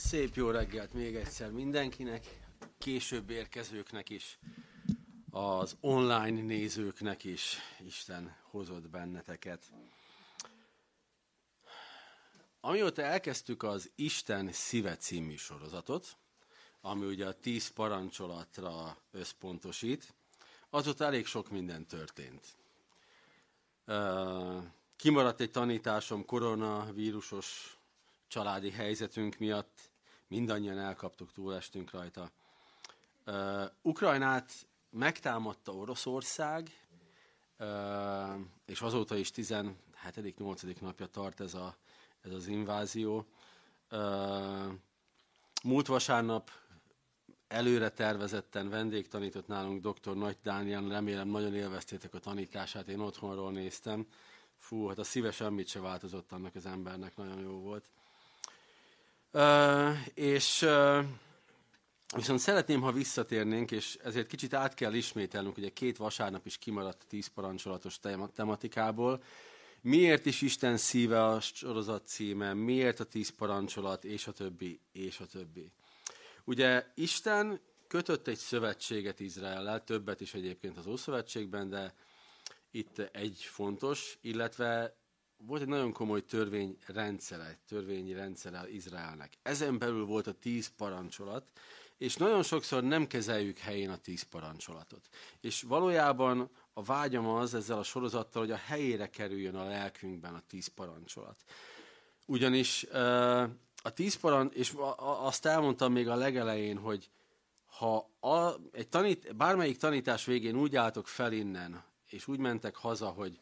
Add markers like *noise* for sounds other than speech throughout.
Szép jó reggelt még egyszer mindenkinek, később érkezőknek is, az online nézőknek is. Isten hozott benneteket. Amióta elkezdtük az Isten szíve című sorozatot, ami ugye a tíz parancsolatra összpontosít, azóta elég sok minden történt. Kimaradt egy tanításom koronavírusos családi helyzetünk miatt, mindannyian elkaptuk, túlestünk rajta. Uh, Ukrajnát megtámadta Oroszország, uh, és azóta is 17.-8. napja tart ez, a, ez az invázió. Uh, múlt vasárnap előre tervezetten vendégtanított nálunk dr. Nagy Dániel, remélem nagyon élveztétek a tanítását, én otthonról néztem. Fú, hát a szíve semmit se változott annak az embernek, nagyon jó volt. És viszont szeretném, ha visszatérnénk, és ezért kicsit át kell ismételnünk, ugye két vasárnap is kimaradt a tíz parancsolatos tematikából. Miért is Isten szíve a sorozat címe, miért a tíz parancsolat, és a többi, és a többi. Ugye Isten kötött egy szövetséget Izraellel, többet is egyébként az Ószövetségben, de itt egy fontos, illetve volt egy nagyon komoly törvényrendszere, törvényi rendszere Izraelnek. Ezen belül volt a tíz parancsolat, és nagyon sokszor nem kezeljük helyén a tíz parancsolatot. És valójában a vágyam az ezzel a sorozattal, hogy a helyére kerüljön a lelkünkben a tíz parancsolat. Ugyanis a tíz parancs, és azt elmondtam még a legelején, hogy ha a, egy tanít, bármelyik tanítás végén úgy álltok fel innen, és úgy mentek haza, hogy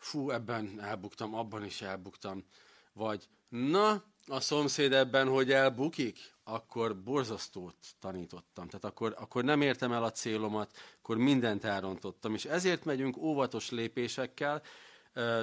fú, ebben elbuktam, abban is elbuktam, vagy na, a szomszéd ebben, hogy elbukik, akkor borzasztót tanítottam. Tehát akkor, akkor nem értem el a célomat, akkor mindent elrontottam. És ezért megyünk óvatos lépésekkel,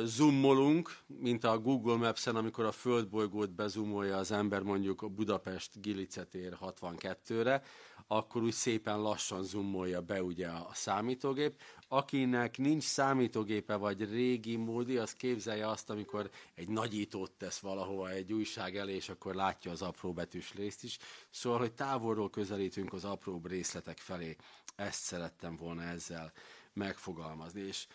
zoomolunk, mint a Google Maps-en, amikor a földbolygót bezumolja az ember mondjuk a Budapest Gilicetér 62-re, akkor úgy szépen lassan zoomolja be ugye a számítógép. Akinek nincs számítógépe vagy régi módi, az képzelje azt, amikor egy nagyítót tesz valahova egy újság elé, és akkor látja az apró betűs részt is. Szóval, hogy távolról közelítünk az apróbb részletek felé. Ezt szerettem volna ezzel megfogalmazni. És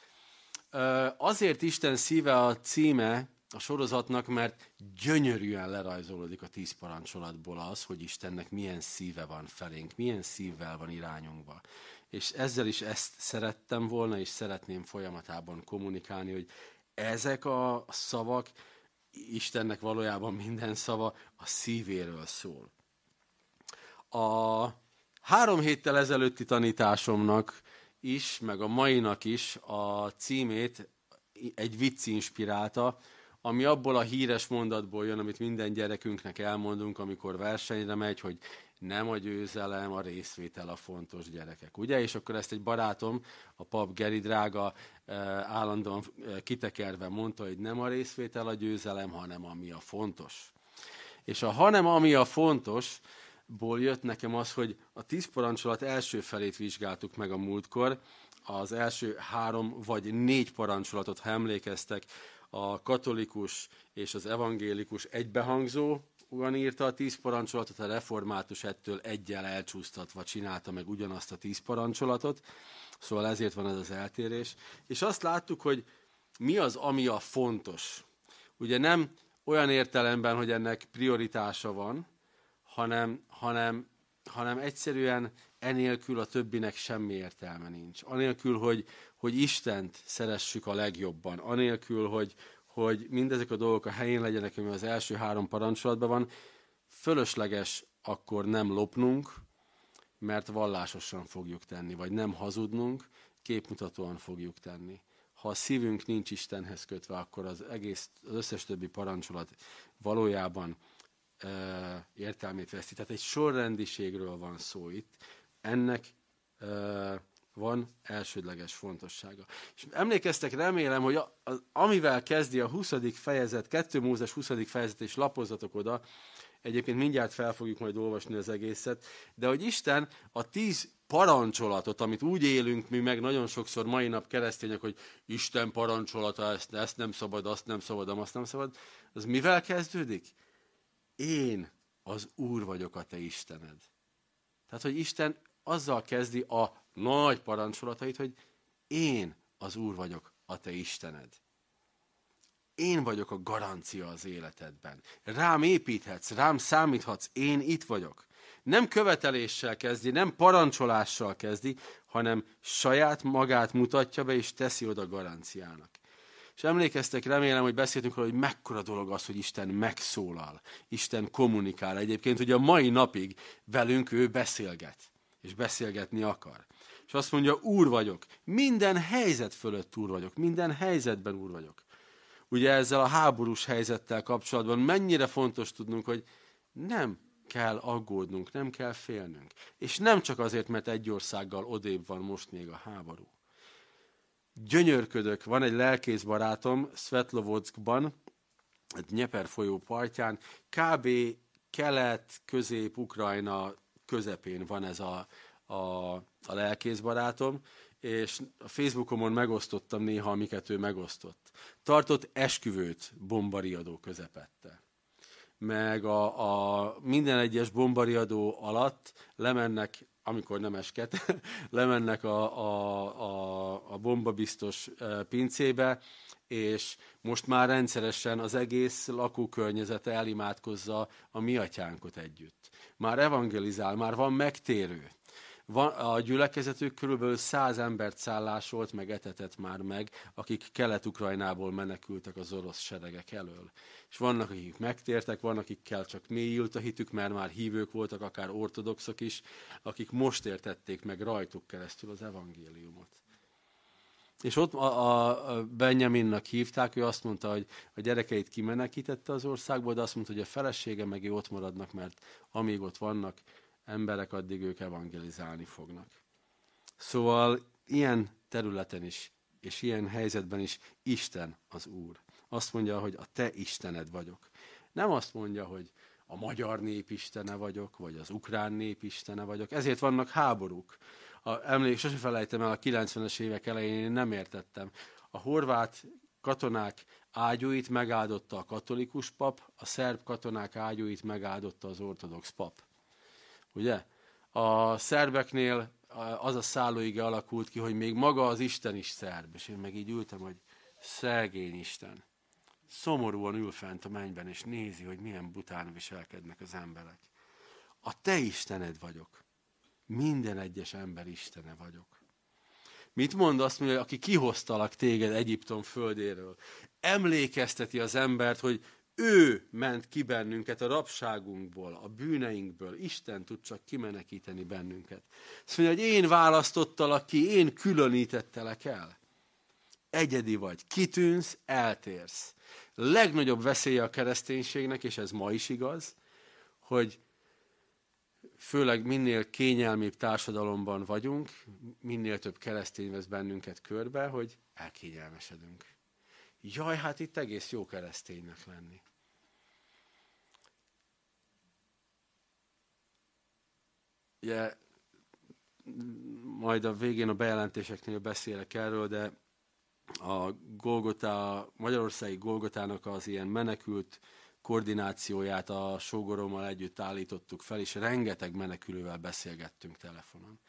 Azért Isten szíve a címe a sorozatnak, mert gyönyörűen lerajzolódik a tíz parancsolatból az, hogy Istennek milyen szíve van felénk, milyen szívvel van irányunkba. És ezzel is ezt szerettem volna, és szeretném folyamatában kommunikálni, hogy ezek a szavak, Istennek valójában minden szava a szívéről szól. A három héttel ezelőtti tanításomnak is, meg a mainak is a címét egy vicc inspirálta, ami abból a híres mondatból jön, amit minden gyerekünknek elmondunk, amikor versenyre megy, hogy nem a győzelem, a részvétel a fontos gyerekek. Ugye? És akkor ezt egy barátom, a pap Geri drága eh, állandóan eh, kitekerve mondta, hogy nem a részvétel a győzelem, hanem ami a fontos. És a hanem ami a fontos, ból jött nekem az, hogy a tíz parancsolat első felét vizsgáltuk meg a múltkor, az első három vagy négy parancsolatot, ha emlékeztek, a katolikus és az evangélikus egybehangzó, ugyan írta a tíz parancsolatot, a református ettől egyel elcsúsztatva csinálta meg ugyanazt a tíz parancsolatot, szóval ezért van ez az eltérés. És azt láttuk, hogy mi az, ami a fontos. Ugye nem olyan értelemben, hogy ennek prioritása van, hanem, hanem, hanem egyszerűen enélkül a többinek semmi értelme nincs. Anélkül, hogy, hogy Istent szeressük a legjobban, anélkül, hogy, hogy mindezek a dolgok a helyén legyenek, ami az első három parancsolatban van, fölösleges akkor nem lopnunk, mert vallásosan fogjuk tenni, vagy nem hazudnunk, képmutatóan fogjuk tenni. Ha a szívünk nincs Istenhez kötve, akkor az egész, az összes többi parancsolat valójában értelmét veszti. Tehát egy sorrendiségről van szó itt. Ennek van elsődleges fontossága. És emlékeztek, remélem, hogy a, a, amivel kezdi a 20. fejezet, 2 Mózes 20. fejezet, és lapozzatok oda, egyébként mindjárt fel fogjuk majd olvasni az egészet, de hogy Isten a tíz parancsolatot, amit úgy élünk mi meg nagyon sokszor mai nap keresztények, hogy Isten parancsolata, ezt, ezt nem szabad, azt nem szabad, azt nem szabad, az mivel kezdődik? Én az Úr vagyok a te Istened. Tehát, hogy Isten azzal kezdi a nagy parancsolatait, hogy én az Úr vagyok a te Istened. Én vagyok a garancia az életedben. Rám építhetsz, rám számíthatsz, én itt vagyok. Nem követeléssel kezdi, nem parancsolással kezdi, hanem saját magát mutatja be, és teszi oda garanciának. És emlékeztek, remélem, hogy beszéltünk róla, hogy mekkora dolog az, hogy Isten megszólal, Isten kommunikál. Egyébként, hogy a mai napig velünk ő beszélget, és beszélgetni akar. És azt mondja, úr vagyok, minden helyzet fölött úr vagyok, minden helyzetben úr vagyok. Ugye ezzel a háborús helyzettel kapcsolatban mennyire fontos tudnunk, hogy nem kell aggódnunk, nem kell félnünk. És nem csak azért, mert egy országgal odébb van most még a háború. Gyönyörködök, van egy lelkész barátom Svetlovodskban, egy Nyeper folyó partján, kb. kelet-közép-Ukrajna közepén van ez a, a, a lelkész barátom, és a Facebookomon megosztottam néha, amiket ő megosztott. Tartott esküvőt bombariadó közepette meg a, a minden egyes bombariadó alatt lemennek, amikor nem esket, *laughs* lemennek a, a, a, a bombabiztos e, pincébe, és most már rendszeresen az egész lakókörnyezete elimádkozza a mi atyánkot együtt. Már evangelizál, már van megtérő. Van, a gyülekezetük körülbelül száz embert szállásolt, meg etetett már meg, akik Kelet-Ukrajnából menekültek az orosz seregek elől. És vannak, akik megtértek, vannak, akikkel csak mélyült a hitük, mert már hívők voltak, akár ortodoxok is, akik most értették meg rajtuk keresztül az evangéliumot. És ott a, a Benjaminnak hívták, ő azt mondta, hogy a gyerekeit kimenekítette az országból, de azt mondta, hogy a felesége meg ott maradnak, mert amíg ott vannak, emberek, addig ők evangelizálni fognak. Szóval ilyen területen is, és ilyen helyzetben is Isten az Úr. Azt mondja, hogy a te Istened vagyok. Nem azt mondja, hogy a magyar nép istene vagyok, vagy az ukrán nép istene vagyok. Ezért vannak háborúk. A, emlék, sose felejtem el, a 90-es évek elején én nem értettem. A horvát katonák ágyúit megáldotta a katolikus pap, a szerb katonák ágyúit megáldotta az ortodox pap. Ugye? A szerbeknél az a szállóige alakult ki, hogy még maga az Isten is szerb. És én meg így ültem, hogy szegény Isten. Szomorúan ül fent a mennyben, és nézi, hogy milyen bután viselkednek az emberek. A te Istened vagyok. Minden egyes ember Istene vagyok. Mit mond azt mondja, aki kihoztalak téged Egyiptom földéről? Emlékezteti az embert, hogy ő ment ki bennünket a rabságunkból, a bűneinkből. Isten tud csak kimenekíteni bennünket. Azt mondja, hogy én választottalak ki, én különítettelek el. Egyedi vagy, kitűnsz, eltérsz. Legnagyobb veszélye a kereszténységnek, és ez ma is igaz, hogy főleg minél kényelmibb társadalomban vagyunk, minél több keresztény vesz bennünket körbe, hogy elkényelmesedünk. Jaj, hát itt egész jó kereszténynek lenni. Ugye, majd a végén a bejelentéseknél beszélek erről, de a Golgota, Magyarországi Golgotának az ilyen menekült koordinációját a sógorommal együtt állítottuk fel, és rengeteg menekülővel beszélgettünk telefonon.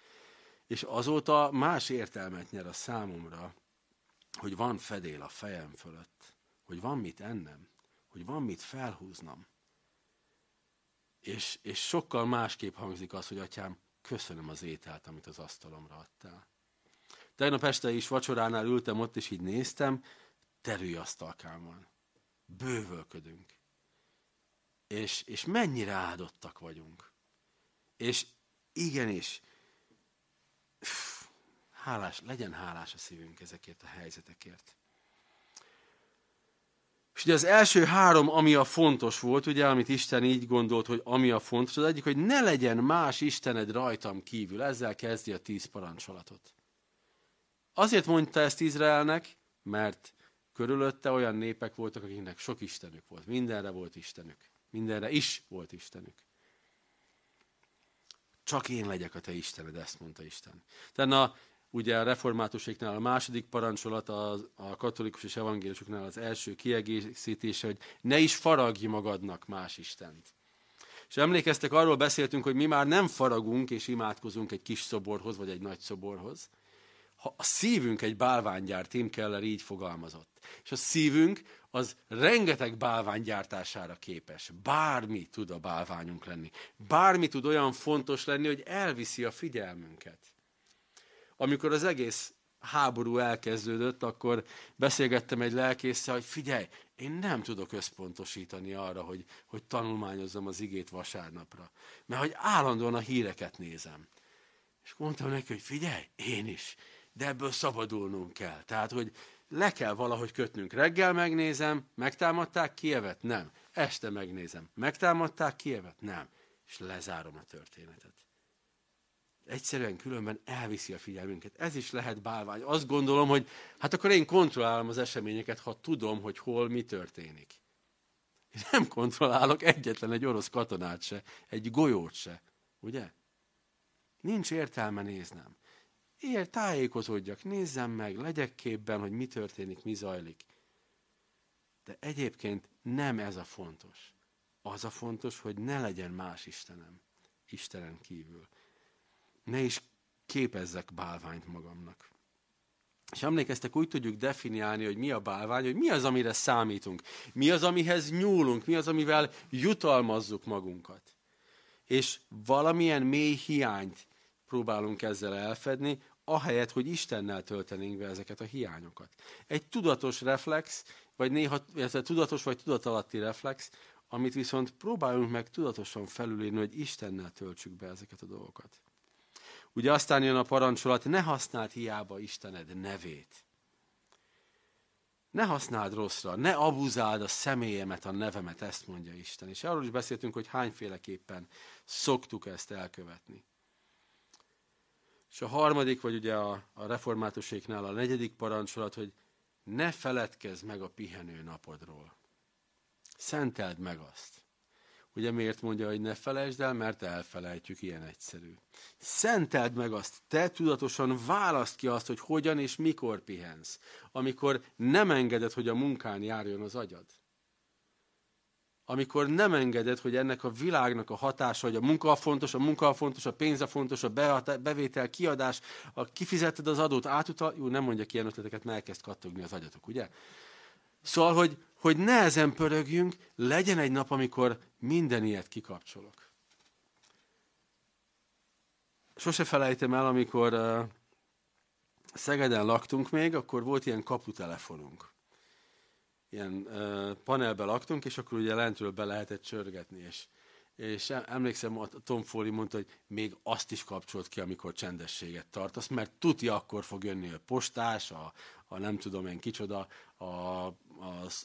És azóta más értelmet nyer a számomra, hogy van fedél a fejem fölött, hogy van mit ennem, hogy van mit felhúznom. És, és sokkal másképp hangzik az, hogy atyám, köszönöm az ételt, amit az asztalomra adtál. Tegnap este is vacsoránál ültem ott, és így néztem, terülyasztalkám van. Bővölködünk. És, és mennyire áldottak vagyunk. És igenis, hálás, legyen hálás a szívünk ezekért a helyzetekért. És ugye az első három, ami a fontos volt, ugye, amit Isten így gondolt, hogy ami a fontos, az egyik, hogy ne legyen más Istened rajtam kívül. Ezzel kezdi a tíz parancsolatot. Azért mondta ezt Izraelnek, mert körülötte olyan népek voltak, akiknek sok istenük volt. Mindenre volt istenük. Mindenre is volt istenük. Csak én legyek a te Istened, ezt mondta Isten. Tehát a ugye a reformátuséknál a második parancsolat, a, a katolikus és evangélikusoknál az első kiegészítése, hogy ne is faragj magadnak más Istent. És emlékeztek, arról beszéltünk, hogy mi már nem faragunk és imádkozunk egy kis szoborhoz, vagy egy nagy szoborhoz. Ha a szívünk egy bálványgyár, Tim Keller így fogalmazott. És a szívünk az rengeteg bálványgyártására képes. Bármi tud a bálványunk lenni. Bármi tud olyan fontos lenni, hogy elviszi a figyelmünket. Amikor az egész háború elkezdődött, akkor beszélgettem egy lelkészsel, hogy figyelj, én nem tudok összpontosítani arra, hogy, hogy tanulmányozzam az igét vasárnapra. Mert hogy állandóan a híreket nézem. És mondtam neki, hogy figyelj, én is, de ebből szabadulnunk kell. Tehát, hogy le kell valahogy kötnünk. Reggel megnézem, megtámadták Kievet? Nem. Este megnézem, megtámadták Kievet? Nem. És lezárom a történetet. Egyszerűen különben elviszi a figyelmünket. Ez is lehet bálvány. Azt gondolom, hogy hát akkor én kontrollálom az eseményeket, ha tudom, hogy hol mi történik. Én nem kontrollálok egyetlen egy orosz katonát se, egy golyót se. Ugye? Nincs értelme néznem. Ér, tájékozódjak, nézzem meg, legyek képben, hogy mi történik, mi zajlik. De egyébként nem ez a fontos. Az a fontos, hogy ne legyen más Istenem, Istenen kívül. Ne is képezzek bálványt magamnak. És emlékeztek, úgy tudjuk definiálni, hogy mi a bálvány, hogy mi az, amire számítunk, mi az, amihez nyúlunk, mi az, amivel jutalmazzuk magunkat. És valamilyen mély hiányt próbálunk ezzel elfedni, ahelyett, hogy Istennel töltenénk be ezeket a hiányokat. Egy tudatos reflex, vagy néha illetve tudatos vagy tudatalatti reflex, amit viszont próbálunk meg tudatosan felülírni, hogy Istennel töltsük be ezeket a dolgokat. Ugye aztán jön a parancsolat, ne használd hiába Istened nevét. Ne használd rosszra, ne abuzáld a személyemet, a nevemet, ezt mondja Isten. És arról is beszéltünk, hogy hányféleképpen szoktuk ezt elkövetni. És a harmadik, vagy ugye a, a reformátuséknál a negyedik parancsolat, hogy ne feledkezz meg a pihenő napodról. Szenteld meg azt. Ugye miért mondja, hogy ne felejtsd el? Mert elfelejtjük, ilyen egyszerű. Szenteld meg azt, te tudatosan választ ki azt, hogy hogyan és mikor pihensz, amikor nem engeded, hogy a munkán járjon az agyad amikor nem engeded, hogy ennek a világnak a hatása, hogy a munka a fontos, a munka a fontos, a pénz a fontos, a bevétel, kiadás, a kifizeted az adót, átutal, jó, nem mondjak ilyen ötleteket, mert elkezd kattogni az agyatok, ugye? Szóval, hogy, hogy ne ezen pörögjünk, legyen egy nap, amikor minden ilyet kikapcsolok. Sose felejtem el, amikor uh, Szegeden laktunk még, akkor volt ilyen kaputelefonunk ilyen uh, panelbe laktunk, és akkor ugye lentről be lehetett csörgetni, és, és emlékszem, a Tom Foley mondta, hogy még azt is kapcsolt ki, amikor csendességet tartasz, mert tuti akkor fog jönni a postás, a, a nem tudom én kicsoda, a, a,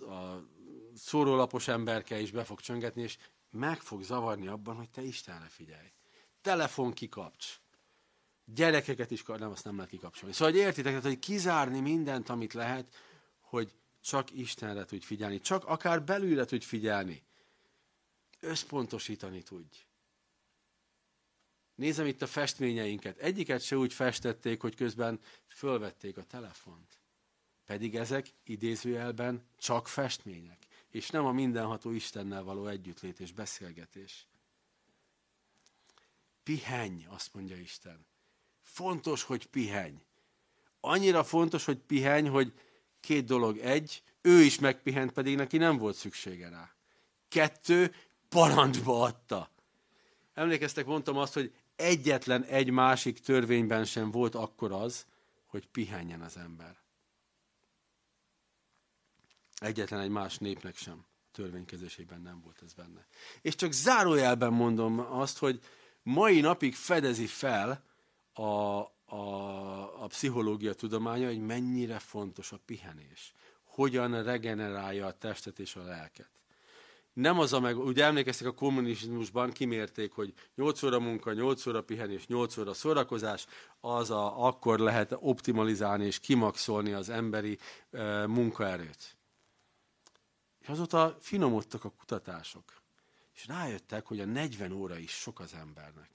a szórólapos emberke is be fog csöngetni, és meg fog zavarni abban, hogy te Istenre figyelj. Telefon kikapcs. Gyerekeket is, nem, azt nem lehet kikapcsolni. Szóval, hogy értitek, tehát, hogy kizárni mindent, amit lehet, hogy csak Istenre tudj figyelni, csak akár belülre tudj figyelni. Összpontosítani tudj. Nézem itt a festményeinket. Egyiket se úgy festették, hogy közben fölvették a telefont. Pedig ezek idézőjelben csak festmények, és nem a mindenható Istennel való együttlét és beszélgetés. Pihenj, azt mondja Isten. Fontos, hogy pihenj. Annyira fontos, hogy pihenj, hogy Két dolog. Egy, ő is megpihent, pedig neki nem volt szüksége rá. Kettő, parancsba adta. Emlékeztek, mondtam azt, hogy egyetlen egy másik törvényben sem volt akkor az, hogy pihenjen az ember. Egyetlen egy más népnek sem törvénykezésében nem volt ez benne. És csak zárójelben mondom azt, hogy mai napig fedezi fel a, a, a pszichológia tudománya, hogy mennyire fontos a pihenés. Hogyan regenerálja a testet és a lelket. Nem az a meg, ugye emlékeztek a kommunizmusban, kimérték, hogy 8 óra munka, 8 óra pihenés, 8 óra szórakozás, az a, akkor lehet optimalizálni és kimaxolni az emberi e, munkaerőt. És azóta finomodtak a kutatások. És rájöttek, hogy a 40 óra is sok az embernek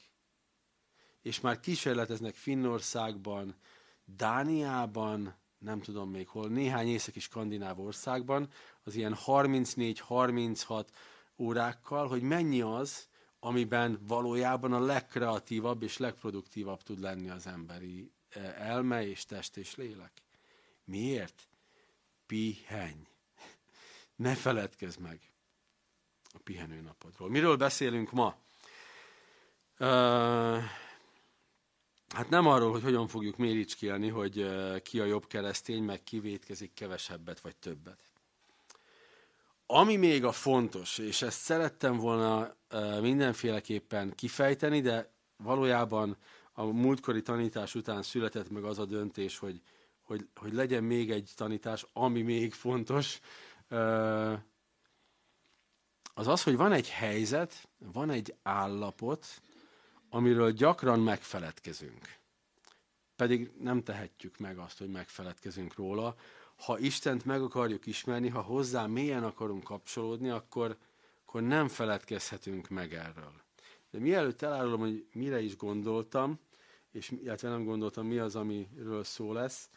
és már kísérleteznek Finnországban, Dániában, nem tudom még hol, néhány északi skandináv országban, az ilyen 34-36 órákkal, hogy mennyi az, amiben valójában a legkreatívabb és legproduktívabb tud lenni az emberi eh, elme és test és lélek. Miért? Pihenj. Ne feledkezz meg a pihenőnapodról. Miről beszélünk ma? Uh, hát nem arról, hogy hogyan fogjuk méricskélni, hogy uh, ki a jobb keresztény, meg ki vétkezik kevesebbet vagy többet. Ami még a fontos, és ezt szerettem volna mindenféleképpen kifejteni, de valójában a múltkori tanítás után született meg az a döntés, hogy, hogy, hogy legyen még egy tanítás, ami még fontos, az az, hogy van egy helyzet, van egy állapot, amiről gyakran megfeledkezünk. Pedig nem tehetjük meg azt, hogy megfeledkezünk róla. Ha Istent meg akarjuk ismerni, ha hozzá mélyen akarunk kapcsolódni, akkor, akkor nem feledkezhetünk meg erről. De mielőtt elárulom, hogy mire is gondoltam, és illetve nem gondoltam, mi az, amiről szó lesz,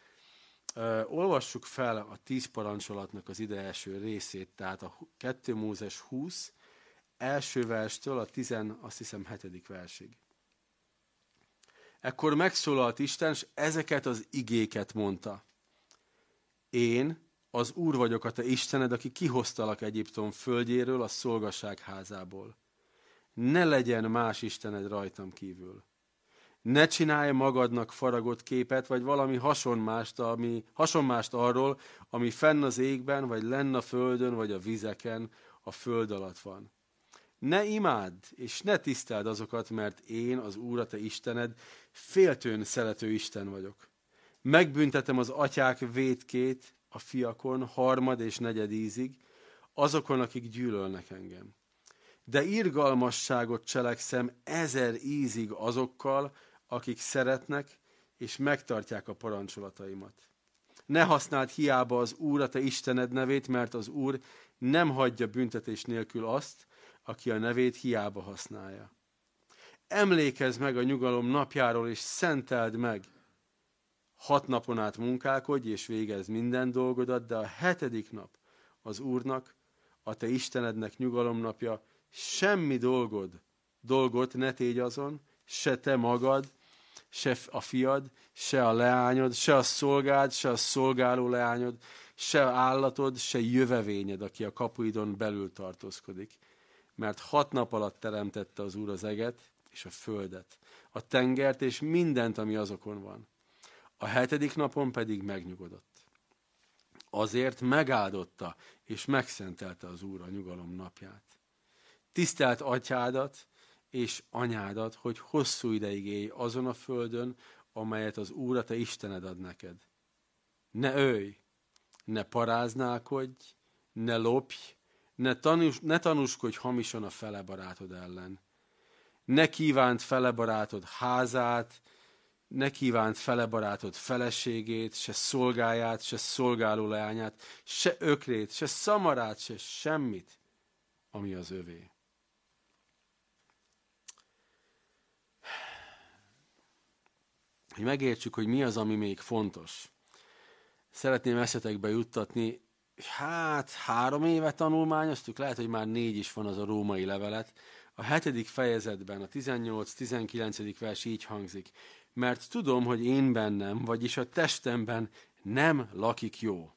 Uh, olvassuk fel a tíz parancsolatnak az ide első részét, tehát a 2 Mózes 20, első verstől a 10, azt hiszem, hetedik versig. Ekkor megszólalt Isten, és ezeket az igéket mondta. Én, az Úr vagyok a te Istened, aki kihoztalak Egyiptom földjéről, a szolgasság házából. Ne legyen más Istened rajtam kívül. Ne csinálj magadnak faragott képet, vagy valami hasonmást, ami, hasonmást arról, ami fenn az égben, vagy lenn a földön, vagy a vizeken, a föld alatt van. Ne imádd, és ne tiszteld azokat, mert én, az Úr, a te Istened, féltőn szerető Isten vagyok. Megbüntetem az atyák vétkét a fiakon harmad és negyed ízig, azokon, akik gyűlölnek engem. De irgalmasságot cselekszem ezer ízig azokkal, akik szeretnek és megtartják a parancsolataimat. Ne használd hiába az Úr, a te Istened nevét, mert az Úr nem hagyja büntetés nélkül azt, aki a nevét hiába használja. Emlékezz meg a nyugalom napjáról, és szenteld meg. Hat napon át munkálkodj, és végezz minden dolgodat, de a hetedik nap az Úrnak, a te Istenednek nyugalomnapja, semmi dolgod, dolgot ne tégy azon, se te magad, se a fiad, se a leányod, se a szolgád, se a szolgáló leányod, se állatod, se jövevényed, aki a kapuidon belül tartózkodik. Mert hat nap alatt teremtette az Úr az eget és a földet, a tengert és mindent, ami azokon van. A hetedik napon pedig megnyugodott. Azért megáldotta és megszentelte az Úr a nyugalom napját. Tisztelt atyádat, és anyádat, hogy hosszú ideig élj azon a földön, amelyet az Úr, a te Istened ad neked. Ne ölj, ne paráználkodj, ne lopj, ne, tanús, ne tanúskodj hamisan a fele barátod ellen. Ne kívánt fele barátod házát, ne kívánt fele barátod feleségét, se szolgáját, se szolgáló leányát, se ökrét, se szamarát, se semmit, ami az övé. hogy megértsük, hogy mi az, ami még fontos. Szeretném eszetekbe juttatni, hát három éve tanulmányoztuk, lehet, hogy már négy is van az a római levelet. A hetedik fejezetben, a 18-19. vers így hangzik. Mert tudom, hogy én bennem, vagyis a testemben nem lakik jó.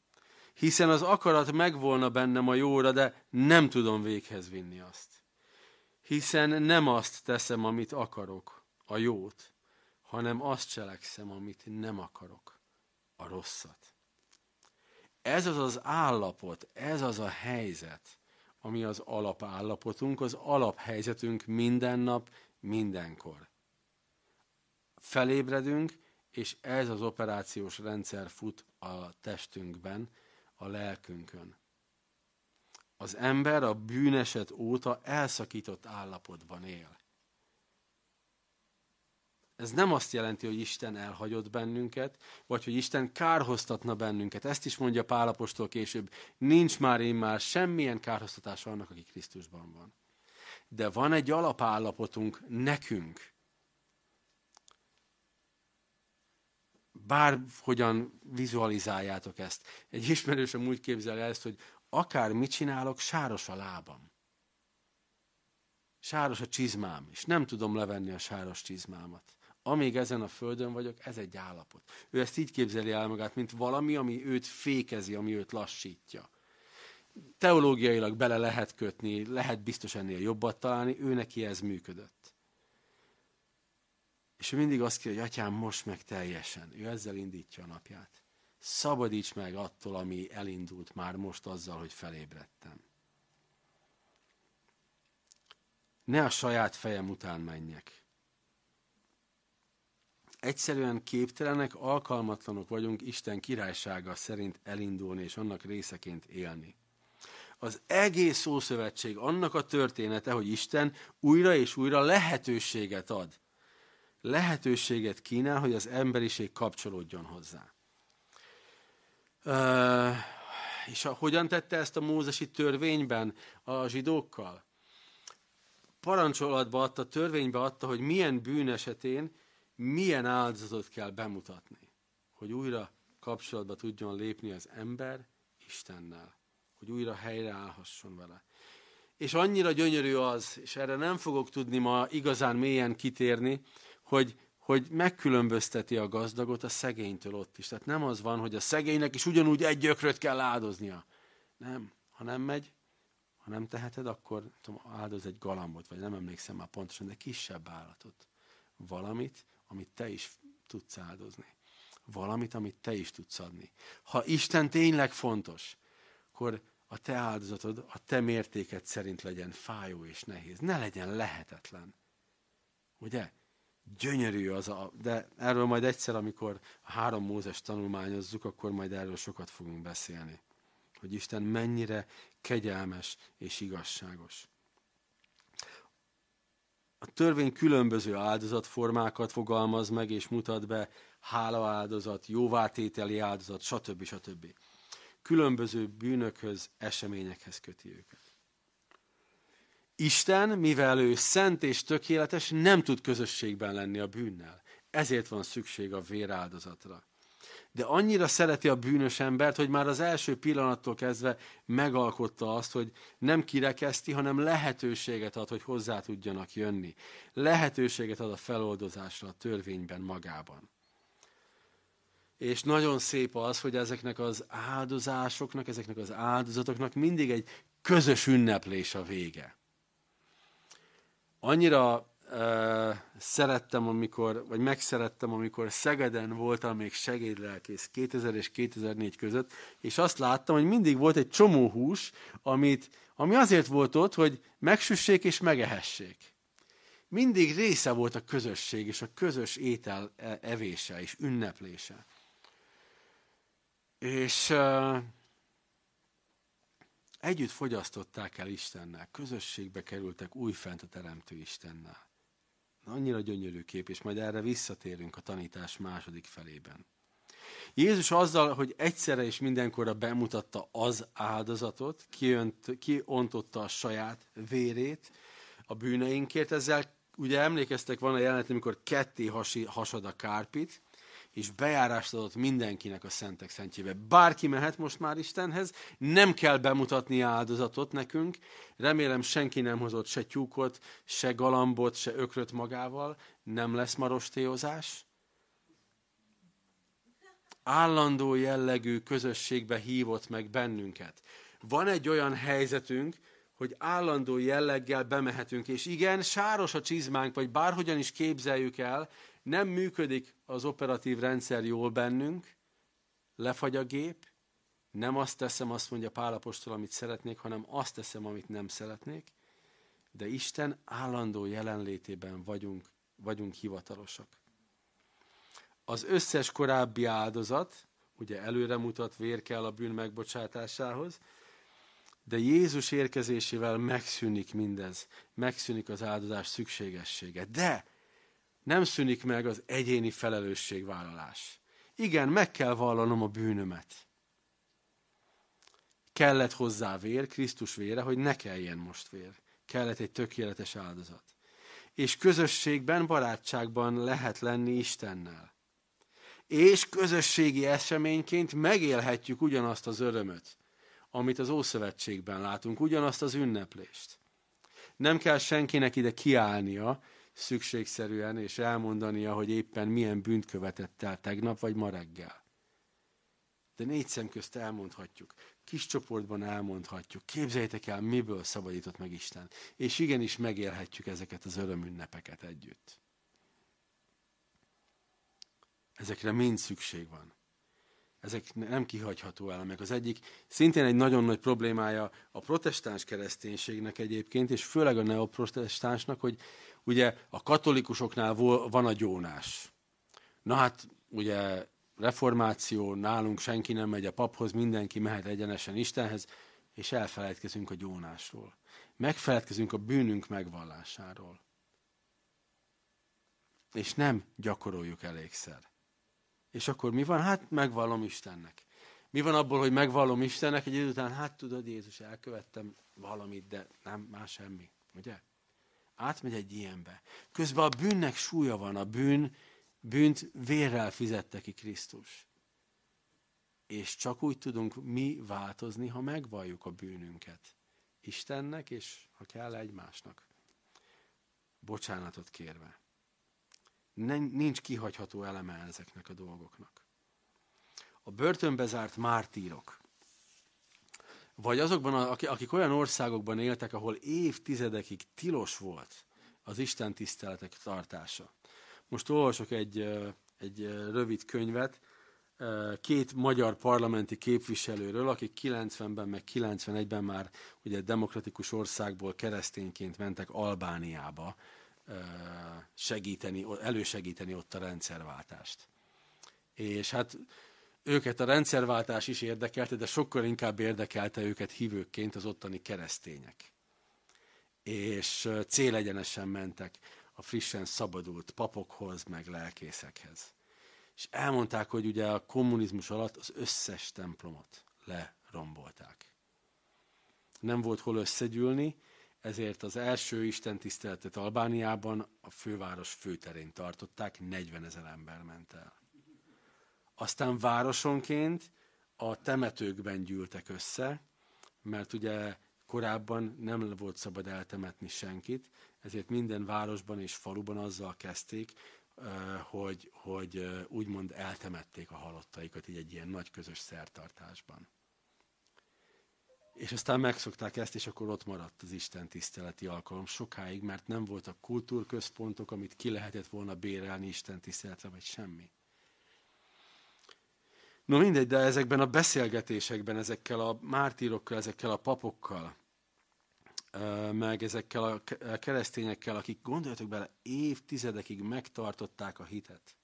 Hiszen az akarat megvolna bennem a jóra, de nem tudom véghez vinni azt. Hiszen nem azt teszem, amit akarok, a jót, hanem azt cselekszem, amit nem akarok, a rosszat. Ez az az állapot, ez az a helyzet, ami az alapállapotunk, az alaphelyzetünk minden nap, mindenkor. Felébredünk, és ez az operációs rendszer fut a testünkben, a lelkünkön. Az ember a bűneset óta elszakított állapotban él. Ez nem azt jelenti, hogy Isten elhagyott bennünket, vagy hogy Isten kárhoztatna bennünket. Ezt is mondja Pálapostól később. Nincs már én már semmilyen kárhoztatás annak, aki Krisztusban van. De van egy alapállapotunk nekünk. Bárhogyan vizualizáljátok ezt. Egy ismerősöm úgy képzel el ezt, hogy akár mit csinálok, sáros a lábam. Sáros a csizmám, és nem tudom levenni a sáros csizmámat. Amíg ezen a földön vagyok, ez egy állapot. Ő ezt így képzeli el magát, mint valami, ami őt fékezi, ami őt lassítja. Teológiailag bele lehet kötni, lehet biztos ennél jobbat találni, ő neki ez működött. És ő mindig azt kér, hogy atyám, most meg teljesen. Ő ezzel indítja a napját. Szabadíts meg attól, ami elindult már most azzal, hogy felébredtem. Ne a saját fejem után menjek. Egyszerűen képtelenek, alkalmatlanok vagyunk Isten királysága szerint elindulni és annak részeként élni. Az egész Szószövetség annak a története, hogy Isten újra és újra lehetőséget ad. Lehetőséget kínál, hogy az emberiség kapcsolódjon hozzá. Uh, és a, hogyan tette ezt a mózesi törvényben a zsidókkal? Parancsolatba adta, törvénybe adta, hogy milyen bűn esetén milyen áldozatot kell bemutatni, hogy újra kapcsolatba tudjon lépni az ember Istennel, hogy újra helyreállhasson vele. És annyira gyönyörű az, és erre nem fogok tudni ma igazán mélyen kitérni, hogy, hogy megkülönbözteti a gazdagot a szegénytől ott is. Tehát nem az van, hogy a szegénynek is ugyanúgy egy gyökröt kell áldoznia. Nem. Ha nem megy, ha nem teheted, akkor tudom, áldoz egy galambot, vagy nem emlékszem már pontosan, de kisebb állatot. Valamit, amit te is tudsz áldozni. Valamit, amit te is tudsz adni. Ha Isten tényleg fontos, akkor a te áldozatod a te mértéket szerint legyen fájó és nehéz. Ne legyen lehetetlen. Ugye? Gyönyörű az a... De erről majd egyszer, amikor a három Mózes tanulmányozzuk, akkor majd erről sokat fogunk beszélni. Hogy Isten mennyire kegyelmes és igazságos. A törvény különböző áldozatformákat fogalmaz meg és mutat be, hálaáldozat, jóvátételi áldozat, stb. stb. Különböző bűnökhöz, eseményekhez köti őket. Isten, mivel ő szent és tökéletes, nem tud közösségben lenni a bűnnel. Ezért van szükség a véráldozatra de annyira szereti a bűnös embert, hogy már az első pillanattól kezdve megalkotta azt, hogy nem kirekeszti, hanem lehetőséget ad, hogy hozzá tudjanak jönni. Lehetőséget ad a feloldozásra a törvényben magában. És nagyon szép az, hogy ezeknek az áldozásoknak, ezeknek az áldozatoknak mindig egy közös ünneplés a vége. Annyira szerettem, amikor, vagy megszerettem, amikor Szegeden voltam még segédlelkész 2000 és 2004 között, és azt láttam, hogy mindig volt egy csomó hús, amit, ami azért volt ott, hogy megsüssék és megehessék. Mindig része volt a közösség és a közös étel e, evése és ünneplése. És uh, együtt fogyasztották el Istennel, közösségbe kerültek újfent a Teremtő Istennel. Annyira gyönyörű kép, és majd erre visszatérünk a tanítás második felében. Jézus azzal, hogy egyszerre és mindenkorra bemutatta az áldozatot, kiönt, kiontotta a saját vérét a bűneinkért, ezzel ugye emlékeztek, van a jelenet, amikor ketté hasi, hasad a kárpit, és bejárást adott mindenkinek a szentek szentjébe. Bárki mehet most már Istenhez, nem kell bemutatni áldozatot nekünk. Remélem senki nem hozott se tyúkot, se galambot, se ökröt magával. Nem lesz marostéozás. Állandó jellegű közösségbe hívott meg bennünket. Van egy olyan helyzetünk, hogy állandó jelleggel bemehetünk, és igen, sáros a csizmánk, vagy bárhogyan is képzeljük el, nem működik az operatív rendszer jól bennünk, lefagy a gép, nem azt teszem, azt mondja Pálapostól, amit szeretnék, hanem azt teszem, amit nem szeretnék, de Isten állandó jelenlétében vagyunk, vagyunk hivatalosak. Az összes korábbi áldozat, ugye előre mutat, vér kell a bűn megbocsátásához, de Jézus érkezésével megszűnik mindez, megszűnik az áldozás szükségessége. De nem szűnik meg az egyéni felelősségvállalás. Igen, meg kell vallanom a bűnömet. Kellett hozzá vér, Krisztus vére, hogy ne kelljen most vér. Kellett egy tökéletes áldozat. És közösségben, barátságban lehet lenni Istennel. És közösségi eseményként megélhetjük ugyanazt az örömöt, amit az Ószövetségben látunk, ugyanazt az ünneplést. Nem kell senkinek ide kiállnia szükségszerűen, és elmondania, hogy éppen milyen bűnt követett el tegnap vagy ma reggel. De négy szem közt elmondhatjuk, kis csoportban elmondhatjuk, képzeljétek el, miből szabadított meg Isten. És igenis megélhetjük ezeket az örömünnepeket együtt. Ezekre mind szükség van. Ezek nem kihagyható elemek. Az egyik szintén egy nagyon nagy problémája a protestáns kereszténységnek egyébként, és főleg a neoprotestánsnak, hogy ugye a katolikusoknál van a gyónás. Na hát ugye reformáció, nálunk senki nem megy a paphoz, mindenki mehet egyenesen Istenhez, és elfelejtkezünk a gyónásról. Megfeledkezünk a bűnünk megvallásáról. És nem gyakoroljuk elégszer. És akkor mi van? Hát megvallom Istennek. Mi van abból, hogy megvallom Istennek, egy idő után, hát tudod, Jézus, elkövettem valamit, de nem, más semmi. Ugye? Átmegy egy ilyenbe. Közben a bűnnek súlya van, a bűn, bűnt vérrel fizette ki Krisztus. És csak úgy tudunk mi változni, ha megvalljuk a bűnünket. Istennek, és ha kell, egymásnak. Bocsánatot kérve nincs kihagyható eleme ezeknek a dolgoknak. A börtönbe zárt mártírok, vagy azokban, akik olyan országokban éltek, ahol évtizedekig tilos volt az Isten tiszteletek tartása. Most olvasok egy, egy rövid könyvet, két magyar parlamenti képviselőről, akik 90-ben, meg 91-ben már ugye demokratikus országból keresztényként mentek Albániába, segíteni, elősegíteni ott a rendszerváltást. És hát őket a rendszerváltás is érdekelte, de sokkal inkább érdekelte őket hívőként az ottani keresztények. És célegyenesen mentek a frissen szabadult papokhoz, meg lelkészekhez. És elmondták, hogy ugye a kommunizmus alatt az összes templomot lerombolták. Nem volt hol összegyűlni, ezért az első istentiszteletet Albániában a főváros főterén tartották, 40 ezer ember ment el. Aztán városonként a temetőkben gyűltek össze, mert ugye korábban nem volt szabad eltemetni senkit, ezért minden városban és faluban azzal kezdték, hogy, hogy úgymond eltemették a halottaikat így egy ilyen nagy közös szertartásban. És aztán megszokták ezt, és akkor ott maradt az Isten tiszteleti alkalom sokáig, mert nem voltak kultúrközpontok, amit ki lehetett volna bérelni Isten tiszteletre, vagy semmi. No mindegy, de ezekben a beszélgetésekben, ezekkel a mártírokkal, ezekkel a papokkal, meg ezekkel a keresztényekkel, akik gondoljatok bele, évtizedekig megtartották a hitet.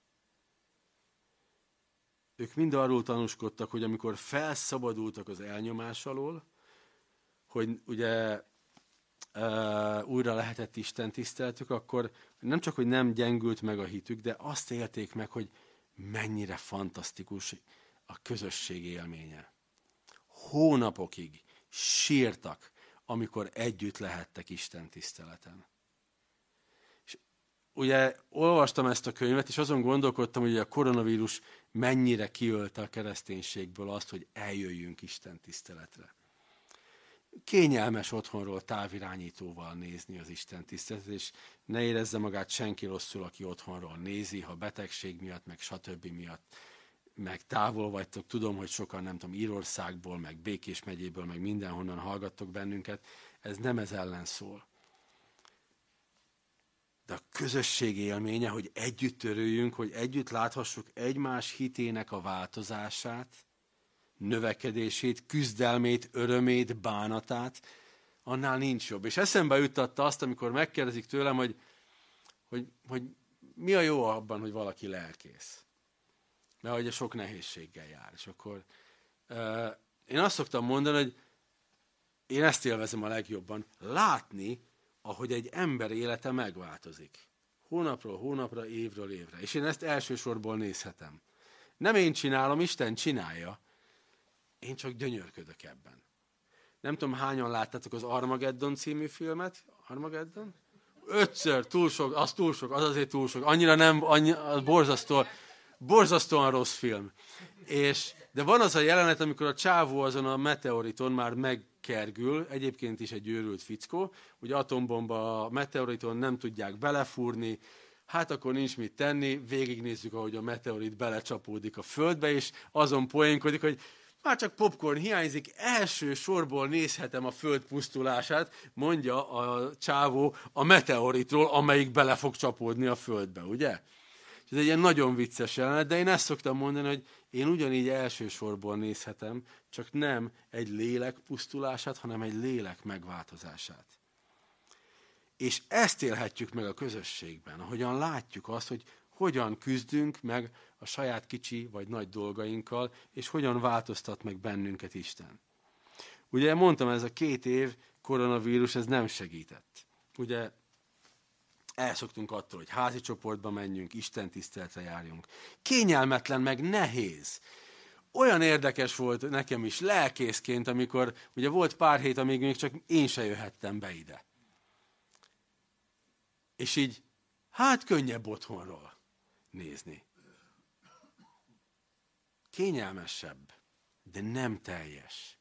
Ők mind arról tanúskodtak, hogy amikor felszabadultak az elnyomás alól, hogy ugye újra lehetett Isten tiszteltük, akkor nem csak, hogy nem gyengült meg a hitük, de azt élték meg, hogy mennyire fantasztikus a közösség élménye. Hónapokig sírtak, amikor együtt lehettek Isten tiszteleten. És ugye olvastam ezt a könyvet, és azon gondolkodtam, hogy a koronavírus mennyire kiölte a kereszténységből azt, hogy eljöjjünk Isten tiszteletre kényelmes otthonról távirányítóval nézni az Isten tiszteletet, és ne érezze magát senki rosszul, aki otthonról nézi, ha betegség miatt, meg stb. miatt, meg távol vagytok. Tudom, hogy sokan, nem tudom, Írországból, meg Békés megyéből, meg mindenhonnan hallgattok bennünket. Ez nem ez ellen szól. De a közösség élménye, hogy együtt törőjünk, hogy együtt láthassuk egymás hitének a változását, növekedését, küzdelmét, örömét, bánatát, annál nincs jobb. És eszembe juttatta azt, amikor megkérdezik tőlem, hogy, hogy, hogy mi a jó abban, hogy valaki lelkész. Mert ugye sok nehézséggel jár. És akkor uh, én azt szoktam mondani, hogy én ezt élvezem a legjobban, látni, ahogy egy ember élete megváltozik. Hónapról hónapra, évről évre. És én ezt elsősorból nézhetem. Nem én csinálom, Isten csinálja. Én csak gyönyörködök ebben. Nem tudom, hányan láttátok az Armageddon című filmet? Armageddon? Ötször, túl sok, az túl sok, az azért túl sok. Annyira nem, annyi, az borzasztó, borzasztóan rossz film. És, de van az a jelenet, amikor a csávó azon a meteoriton már meg kergül, egyébként is egy őrült fickó, hogy atombomba a meteoriton nem tudják belefúrni, hát akkor nincs mit tenni, végignézzük, ahogy a meteorit belecsapódik a földbe, és azon poénkodik, hogy már csak popcorn hiányzik, első sorból nézhetem a föld pusztulását, mondja a csávó a meteoritról, amelyik bele fog csapódni a földbe, ugye? És ez egy ilyen nagyon vicces jelenet, de én ezt szoktam mondani, hogy én ugyanígy elsősorból nézhetem, csak nem egy lélek pusztulását, hanem egy lélek megváltozását. És ezt élhetjük meg a közösségben, ahogyan látjuk azt, hogy hogyan küzdünk meg a saját kicsi vagy nagy dolgainkkal, és hogyan változtat meg bennünket Isten. Ugye mondtam, ez a két év koronavírus, ez nem segített. Ugye elszoktunk attól, hogy házi csoportba menjünk, Isten tiszteletre járjunk. Kényelmetlen, meg nehéz. Olyan érdekes volt nekem is lelkészként, amikor ugye volt pár hét, amíg még csak én se jöhettem be ide. És így, hát könnyebb otthonról nézni. Kényelmesebb, de nem teljes.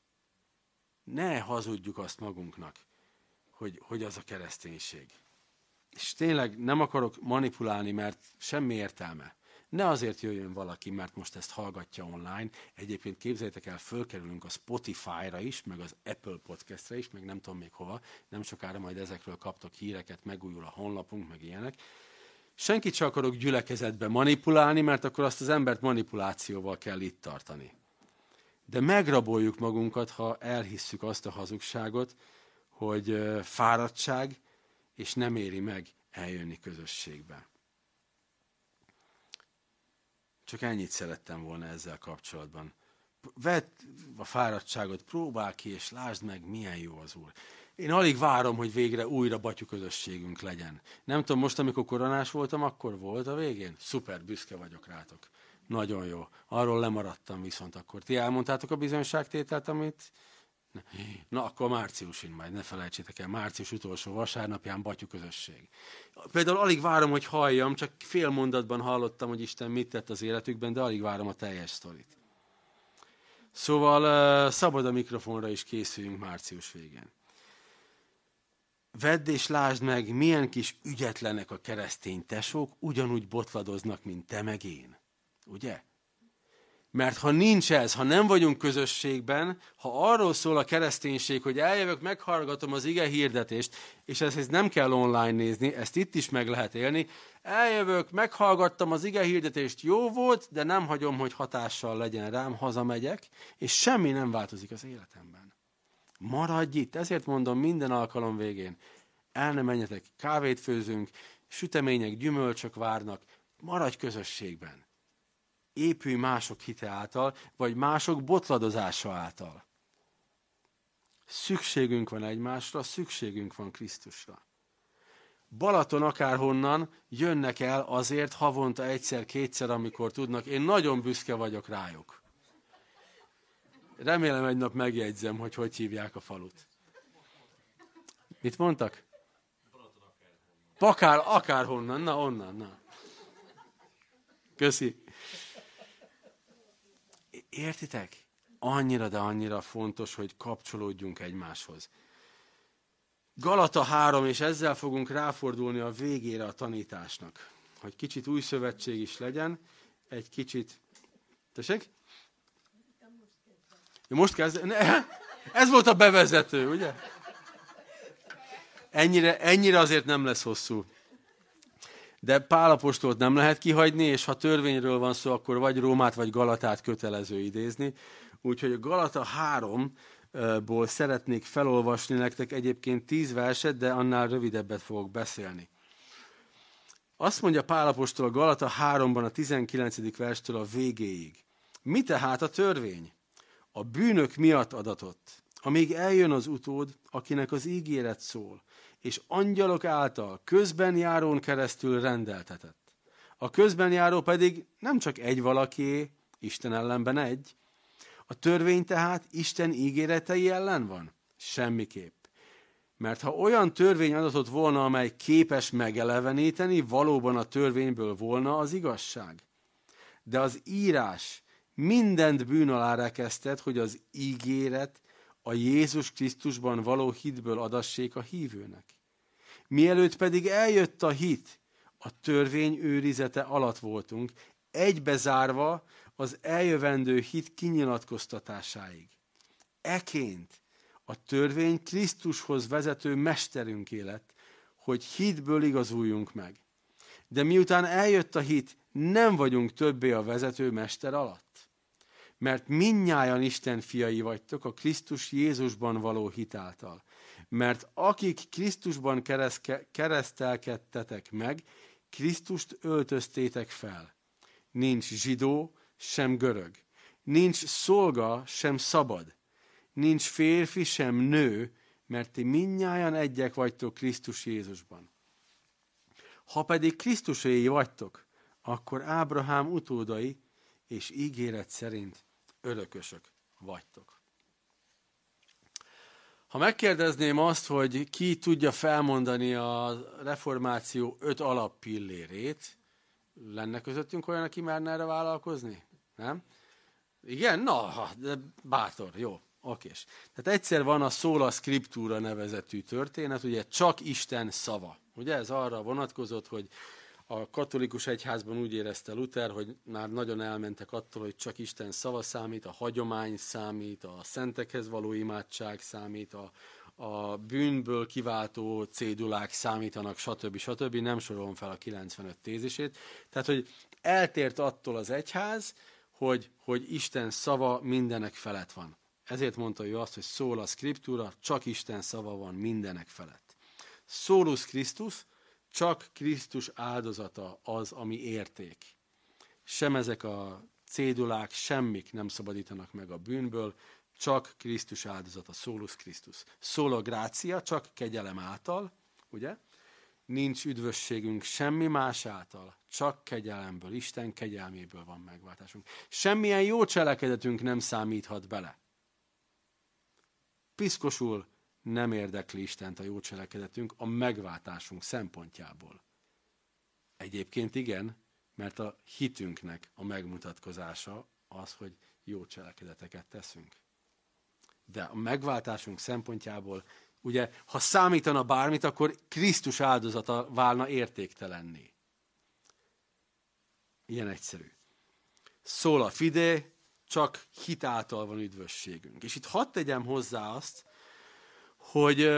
Ne hazudjuk azt magunknak, hogy, hogy az a kereszténység. És tényleg nem akarok manipulálni, mert semmi értelme. Ne azért jöjjön valaki, mert most ezt hallgatja online. Egyébként képzeljétek el, fölkerülünk a Spotify-ra is, meg az Apple Podcast-re is, meg nem tudom még hova. Nem sokára majd ezekről kaptok híreket, megújul a honlapunk, meg ilyenek. Senkit sem akarok gyülekezetbe manipulálni, mert akkor azt az embert manipulációval kell itt tartani. De megraboljuk magunkat, ha elhisszük azt a hazugságot, hogy fáradtság, és nem éri meg eljönni közösségbe. Csak ennyit szerettem volna ezzel kapcsolatban. Vedd a fáradtságot, próbál ki, és lásd meg, milyen jó az Úr. Én alig várom, hogy végre újra batyú közösségünk legyen. Nem tudom, most, amikor koronás voltam, akkor volt a végén? Szuper, büszke vagyok rátok. Nagyon jó. Arról lemaradtam viszont akkor. Ti elmondtátok a bizonyságtételt, amit... Na, akkor márciusin majd, ne felejtsétek el, március utolsó vasárnapján batyú közösség. Például alig várom, hogy halljam, csak fél mondatban hallottam, hogy Isten mit tett az életükben, de alig várom a teljes sztorit. Szóval szabad a mikrofonra is készüljünk március végén. Vedd és lásd meg, milyen kis ügyetlenek a keresztény tesók, ugyanúgy botladoznak, mint te meg én. Ugye? Mert ha nincs ez, ha nem vagyunk közösségben, ha arról szól a kereszténység, hogy eljövök, meghallgatom az ige hirdetést, és ezt nem kell online nézni, ezt itt is meg lehet élni, eljövök, meghallgattam az ige hirdetést, jó volt, de nem hagyom, hogy hatással legyen rám, hazamegyek, és semmi nem változik az életemben. Maradj itt, ezért mondom minden alkalom végén, el nem menjetek, kávét főzünk, sütemények, gyümölcsök várnak, maradj közösségben. Épülj mások hite által, vagy mások botladozása által. Szükségünk van egymásra, szükségünk van Krisztusra. Balaton akárhonnan jönnek el azért havonta egyszer-kétszer, amikor tudnak. Én nagyon büszke vagyok rájuk. Remélem egy nap megjegyzem, hogy hogy hívják a falut. Mit mondtak? Pakár, akárhonnan, na onnan, na. Köszi. Értitek? Annyira, de annyira fontos, hogy kapcsolódjunk egymáshoz. Galata 3, és ezzel fogunk ráfordulni a végére a tanításnak. Hogy kicsit új szövetség is legyen, egy kicsit... Tessék? Most kezd... Ne, ez volt a bevezető, ugye? Ennyire, ennyire azért nem lesz hosszú. De Pálapostolt nem lehet kihagyni, és ha törvényről van szó, akkor vagy Rómát, vagy Galatát kötelező idézni. Úgyhogy a Galata 3-ból szeretnék felolvasni nektek egyébként tíz verset, de annál rövidebbet fogok beszélni. Azt mondja Pálapostól a Galata 3-ban a 19. verstől a végéig. Mi tehát a törvény? A bűnök miatt adatott, amíg eljön az utód, akinek az ígéret szól, és angyalok által közben járón keresztül rendeltetett. A közben járó pedig nem csak egy valaki, Isten ellenben egy. A törvény tehát Isten ígéretei ellen van? Semmiképp. Mert ha olyan törvény adatot volna, amely képes megeleveníteni, valóban a törvényből volna az igazság. De az írás mindent bűn alá rekesztett, hogy az ígéret a Jézus Krisztusban való hitből adassék a hívőnek. Mielőtt pedig eljött a hit, a törvény őrizete alatt voltunk, egybezárva az eljövendő hit kinyilatkoztatásáig. Eként a törvény Krisztushoz vezető mesterünk élet, hogy hitből igazuljunk meg. De miután eljött a hit, nem vagyunk többé a vezető mester alatt. Mert minnyájan Isten fiai vagytok a Krisztus Jézusban való hitáltal. Mert akik Krisztusban kereszke, keresztelkedtetek meg, Krisztust öltöztétek fel. Nincs zsidó, sem görög. Nincs szolga, sem szabad. Nincs férfi, sem nő, mert ti minnyáján egyek vagytok Krisztus Jézusban. Ha pedig Krisztuséi vagytok, akkor Ábrahám utódai és ígéret szerint örökösök vagytok. Ha megkérdezném azt, hogy ki tudja felmondani a reformáció öt alappillérét, lenne közöttünk olyan, aki merne erre vállalkozni? Nem? Igen? Na, de bátor, jó. Okés. Tehát egyszer van a Sola Scriptura nevezetű történet, ugye csak Isten szava. Ugye ez arra vonatkozott, hogy a katolikus egyházban úgy érezte Luther, hogy már nagyon elmentek attól, hogy csak Isten szava számít, a hagyomány számít, a szentekhez való imádság számít, a, a bűnből kiváltó cédulák számítanak, stb. stb. Nem sorolom fel a 95 tézisét. Tehát, hogy eltért attól az egyház, hogy, hogy Isten szava mindenek felett van. Ezért mondta ő azt, hogy szól a skriptúra, csak Isten szava van mindenek felett. Szólus Krisztus, csak Krisztus áldozata az, ami érték. Sem ezek a cédulák, semmik nem szabadítanak meg a bűnből, csak Krisztus áldozata, szólus Krisztus. Szól a grácia, csak kegyelem által, ugye? Nincs üdvösségünk semmi más által, csak kegyelemből, Isten kegyelméből van megváltásunk. Semmilyen jó cselekedetünk nem számíthat bele. Piszkosul nem érdekli Istent a jó cselekedetünk a megváltásunk szempontjából. Egyébként igen, mert a hitünknek a megmutatkozása az, hogy jó cselekedeteket teszünk. De a megváltásunk szempontjából, ugye, ha számítana bármit, akkor Krisztus áldozata válna értéktelenné. Ilyen egyszerű. Szól a fide, csak hitáltal van üdvösségünk. És itt hadd tegyem hozzá azt, hogy,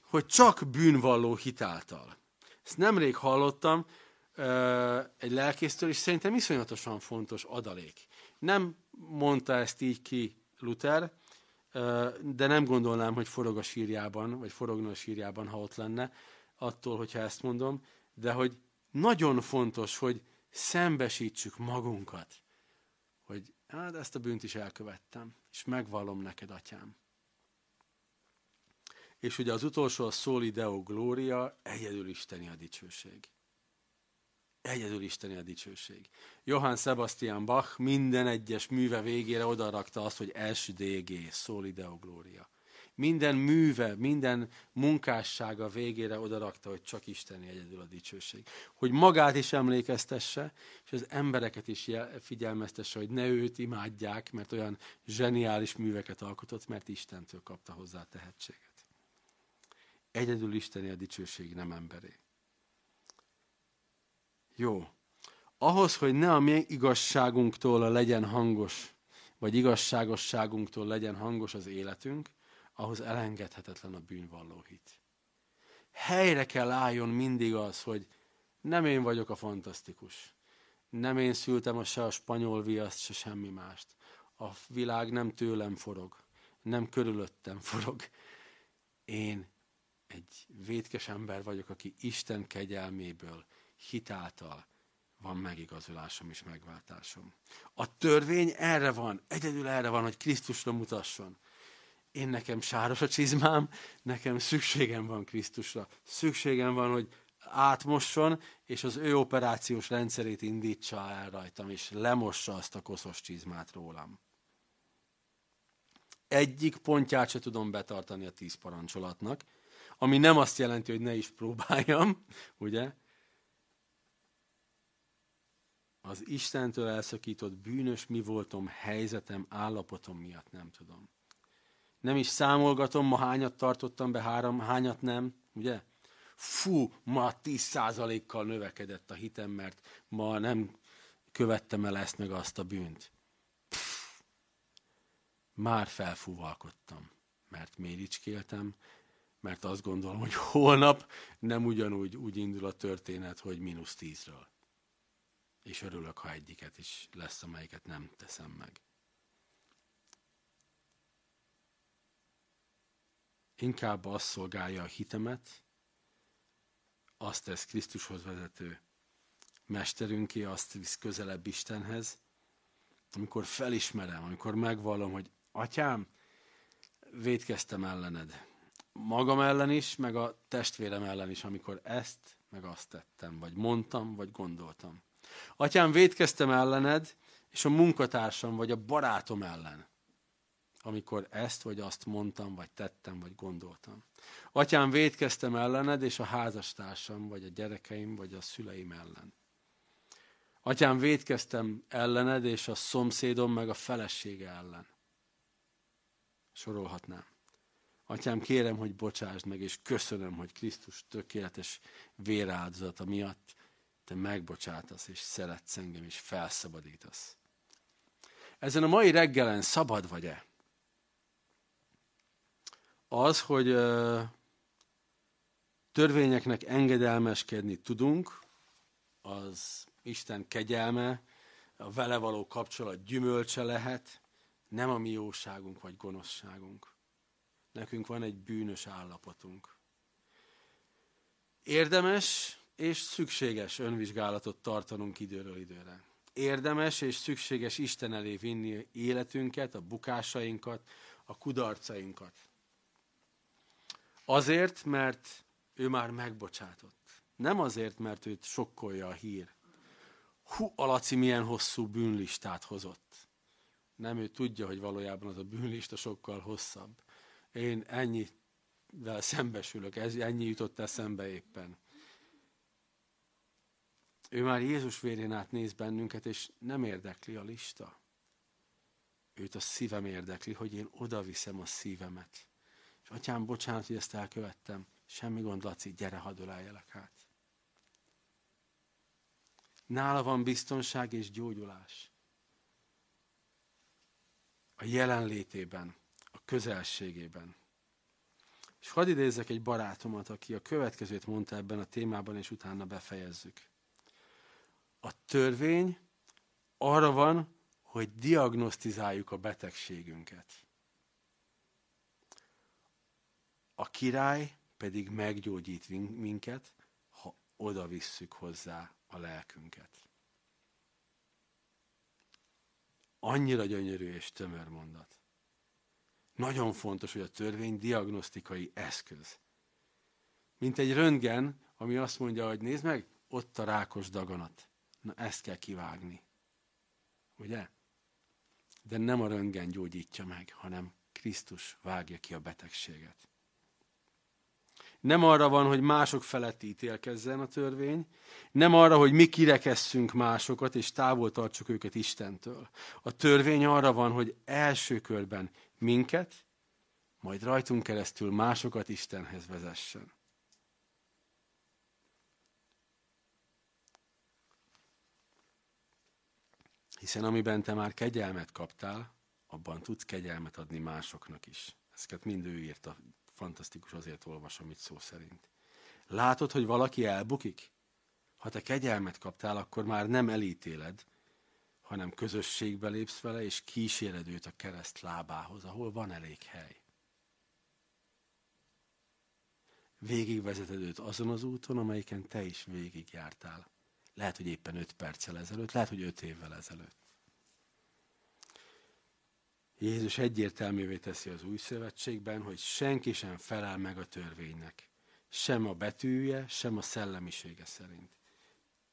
hogy csak bűnvalló hitáltal. Ezt nemrég hallottam egy lelkésztől, és szerintem iszonyatosan fontos adalék. Nem mondta ezt így ki Luther, de nem gondolnám, hogy forog a sírjában, vagy forogna a sírjában, ha ott lenne, attól, hogyha ezt mondom, de hogy nagyon fontos, hogy szembesítsük magunkat, hogy hát ezt a bűnt is elkövettem, és megvallom neked, atyám. És ugye az utolsó a Soli Deo Gloria, egyedül Isteni a dicsőség. Egyedül Isteni a dicsőség. Johann Sebastian Bach minden egyes műve végére odarakta azt, hogy SDG, Soli Deo Gloria. Minden műve, minden munkássága végére odarakta, hogy csak Isteni egyedül a dicsőség. Hogy magát is emlékeztesse, és az embereket is figyelmeztesse, hogy ne őt imádják, mert olyan zseniális műveket alkotott, mert Istentől kapta hozzá tehetséget. Egyedül Isteni a dicsőség, nem emberé. Jó. Ahhoz, hogy ne a mi igazságunktól legyen hangos, vagy igazságosságunktól legyen hangos az életünk, ahhoz elengedhetetlen a bűnvalló hit. Helyre kell álljon mindig az, hogy nem én vagyok a fantasztikus. Nem én szültem a se a spanyol viaszt, se semmi mást. A világ nem tőlem forog, nem körülöttem forog. Én egy vétkes ember vagyok, aki Isten kegyelméből, hitáltal van megigazulásom és megváltásom. A törvény erre van, egyedül erre van, hogy Krisztusra mutasson. Én nekem sáros a csizmám, nekem szükségem van Krisztusra. Szükségem van, hogy átmosson, és az ő operációs rendszerét indítsa el rajtam, és lemossa azt a koszos csizmát rólam. Egyik pontját se tudom betartani a tíz parancsolatnak, ami nem azt jelenti, hogy ne is próbáljam, *laughs* ugye? Az Istentől elszakított bűnös mi voltom, helyzetem, állapotom miatt nem tudom. Nem is számolgatom, ma hányat tartottam be, három, hányat nem, ugye? Fú, ma 10%-kal növekedett a hitem, mert ma nem követtem el ezt meg azt a bűnt. Pff, már felfúvalkodtam, mert méricskéltem, mert azt gondolom, hogy holnap nem ugyanúgy úgy indul a történet, hogy mínusz tízről. És örülök, ha egyiket is lesz, amelyiket nem teszem meg. Inkább azt szolgálja a hitemet, azt tesz Krisztushoz vezető mesterünké, azt visz közelebb Istenhez, amikor felismerem, amikor megvallom, hogy atyám, védkeztem ellened. Magam ellen is, meg a testvérem ellen is, amikor ezt, meg azt tettem, vagy mondtam, vagy gondoltam. Atyám, védkeztem ellened, és a munkatársam, vagy a barátom ellen, amikor ezt, vagy azt mondtam, vagy tettem, vagy gondoltam. Atyám, védkeztem ellened, és a házastársam, vagy a gyerekeim, vagy a szüleim ellen. Atyám, védkeztem ellened, és a szomszédom, meg a felesége ellen. Sorolhatnám. Atyám, kérem, hogy bocsásd meg, és köszönöm, hogy Krisztus tökéletes véráldozata miatt te megbocsátasz, és szeretsz engem, és felszabadítasz. Ezen a mai reggelen szabad vagy-e? Az, hogy törvényeknek engedelmeskedni tudunk, az Isten kegyelme, a vele való kapcsolat gyümölcse lehet, nem a mi jóságunk vagy gonoszságunk. Nekünk van egy bűnös állapotunk. Érdemes és szükséges önvizsgálatot tartanunk időről időre. Érdemes és szükséges Isten elé vinni életünket, a bukásainkat, a kudarcainkat. Azért, mert ő már megbocsátott. Nem azért, mert őt sokkolja a hír. Hú, Alaci milyen hosszú bűnlistát hozott. Nem, ő tudja, hogy valójában az a bűnlista sokkal hosszabb. Én ennyivel szembesülök, ez, ennyi jutott eszembe éppen. Ő már Jézus vérén át néz bennünket, és nem érdekli a lista. Őt a szívem érdekli, hogy én oda viszem a szívemet. És atyám, bocsánat, hogy ezt elkövettem. Semmi gond, Laci, gyere, hadd öleljelek át. Nála van biztonság és gyógyulás. A jelenlétében, a közelségében. És hadd idézzek egy barátomat, aki a következőt mondta ebben a témában, és utána befejezzük. A törvény arra van, hogy diagnosztizáljuk a betegségünket. A király pedig meggyógyít minket, ha oda visszük hozzá a lelkünket. Annyira gyönyörű és tömör mondat. Nagyon fontos, hogy a törvény diagnosztikai eszköz. Mint egy röntgen, ami azt mondja, hogy nézd meg, ott a rákos daganat. Na ezt kell kivágni. Ugye? De nem a röntgen gyógyítja meg, hanem Krisztus vágja ki a betegséget. Nem arra van, hogy mások felett ítélkezzen a törvény, nem arra, hogy mi kirekesszünk másokat, és távol tartsuk őket Istentől. A törvény arra van, hogy első körben minket, majd rajtunk keresztül másokat Istenhez vezessen. Hiszen amiben te már kegyelmet kaptál, abban tudsz kegyelmet adni másoknak is. Ezeket mind ő írta fantasztikus, azért olvasom itt szó szerint. Látod, hogy valaki elbukik? Ha te kegyelmet kaptál, akkor már nem elítéled, hanem közösségbe lépsz vele, és kíséred őt a kereszt lábához, ahol van elég hely. Végigvezeted őt azon az úton, amelyiken te is végigjártál. Lehet, hogy éppen öt perccel ezelőtt, lehet, hogy öt évvel ezelőtt. Jézus egyértelművé teszi az új szövetségben, hogy senki sem felel meg a törvénynek. Sem a betűje, sem a szellemisége szerint.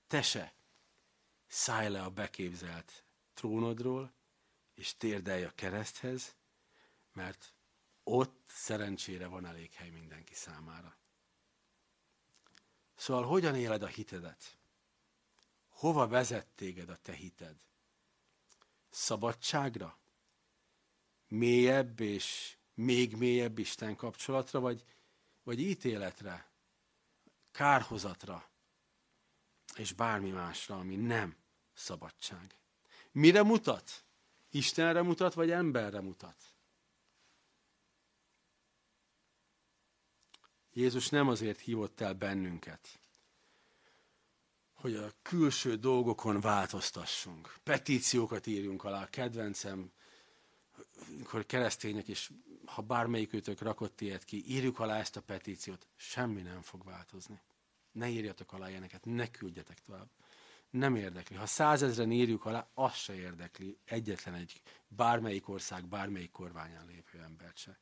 Te se szállj le a beképzelt trónodról, és térdelj a kereszthez, mert ott szerencsére van elég hely mindenki számára. Szóval hogyan éled a hitedet? Hova vezet téged a te hited? Szabadságra? mélyebb és még mélyebb Isten kapcsolatra, vagy, vagy ítéletre, kárhozatra, és bármi másra, ami nem szabadság. Mire mutat? Istenre mutat, vagy emberre mutat? Jézus nem azért hívott el bennünket, hogy a külső dolgokon változtassunk. Petíciókat írjunk alá. Kedvencem, amikor keresztények, és ha bármelyik őtök rakott ilyet ki, írjuk alá ezt a petíciót, semmi nem fog változni. Ne írjatok alá ilyeneket, ne küldjetek tovább. Nem érdekli. Ha százezren írjuk alá, az se érdekli egyetlen egy bármelyik ország, bármelyik kormányán lévő embert se.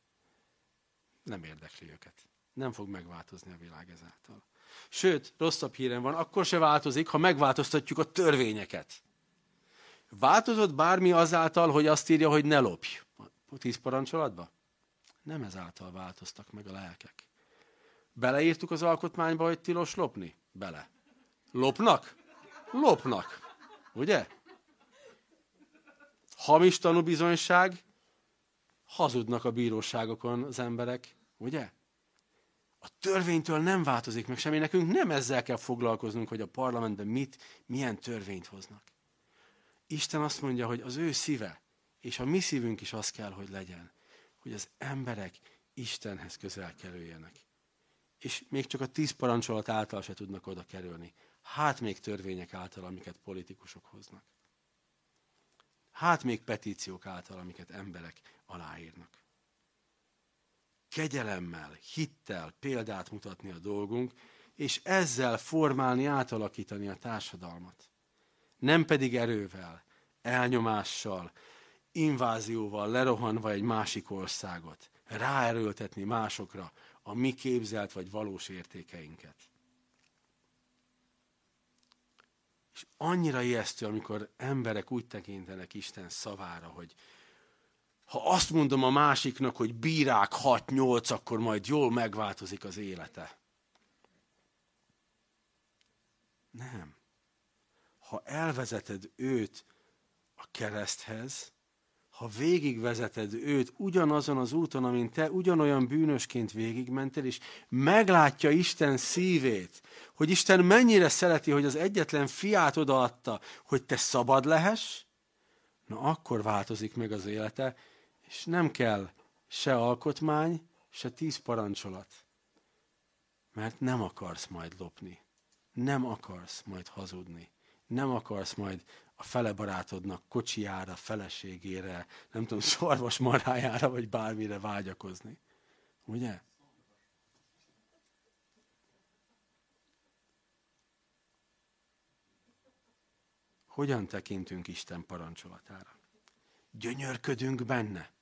Nem érdekli őket. Nem fog megváltozni a világ ezáltal. Sőt, rosszabb hírem van, akkor se változik, ha megváltoztatjuk a törvényeket. Változott bármi azáltal, hogy azt írja, hogy ne lopj. A tíz parancsolatba? Nem ezáltal változtak meg a lelkek. Beleírtuk az alkotmányba, hogy tilos lopni? Bele. Lopnak? Lopnak. Ugye? Hamis tanúbizonyság? Hazudnak a bíróságokon az emberek. Ugye? A törvénytől nem változik meg semmi, nekünk nem ezzel kell foglalkoznunk, hogy a parlamentben mit, milyen törvényt hoznak. Isten azt mondja, hogy az ő szíve, és a mi szívünk is az kell, hogy legyen, hogy az emberek Istenhez közel kerüljenek. És még csak a tíz parancsolat által se tudnak oda kerülni. Hát még törvények által, amiket politikusok hoznak. Hát még petíciók által, amiket emberek aláírnak kegyelemmel, hittel példát mutatni a dolgunk, és ezzel formálni, átalakítani a társadalmat. Nem pedig erővel, elnyomással, invázióval lerohanva egy másik országot, ráerőltetni másokra a mi képzelt vagy valós értékeinket. És annyira ijesztő, amikor emberek úgy tekintenek Isten szavára, hogy ha azt mondom a másiknak, hogy bírák 6-8, akkor majd jól megváltozik az élete. Nem. Ha elvezeted őt a kereszthez, ha végigvezeted őt ugyanazon az úton, amin te ugyanolyan bűnösként végigmentél, és meglátja Isten szívét, hogy Isten mennyire szereti, hogy az egyetlen fiát odaadta, hogy te szabad lehess, na akkor változik meg az élete, és nem kell se alkotmány, se tíz parancsolat. Mert nem akarsz majd lopni. Nem akarsz majd hazudni. Nem akarsz majd a fele barátodnak kocsijára, feleségére, nem tudom, *laughs* szarvas marájára, vagy bármire vágyakozni. Ugye? Hogyan tekintünk Isten parancsolatára? Gyönyörködünk benne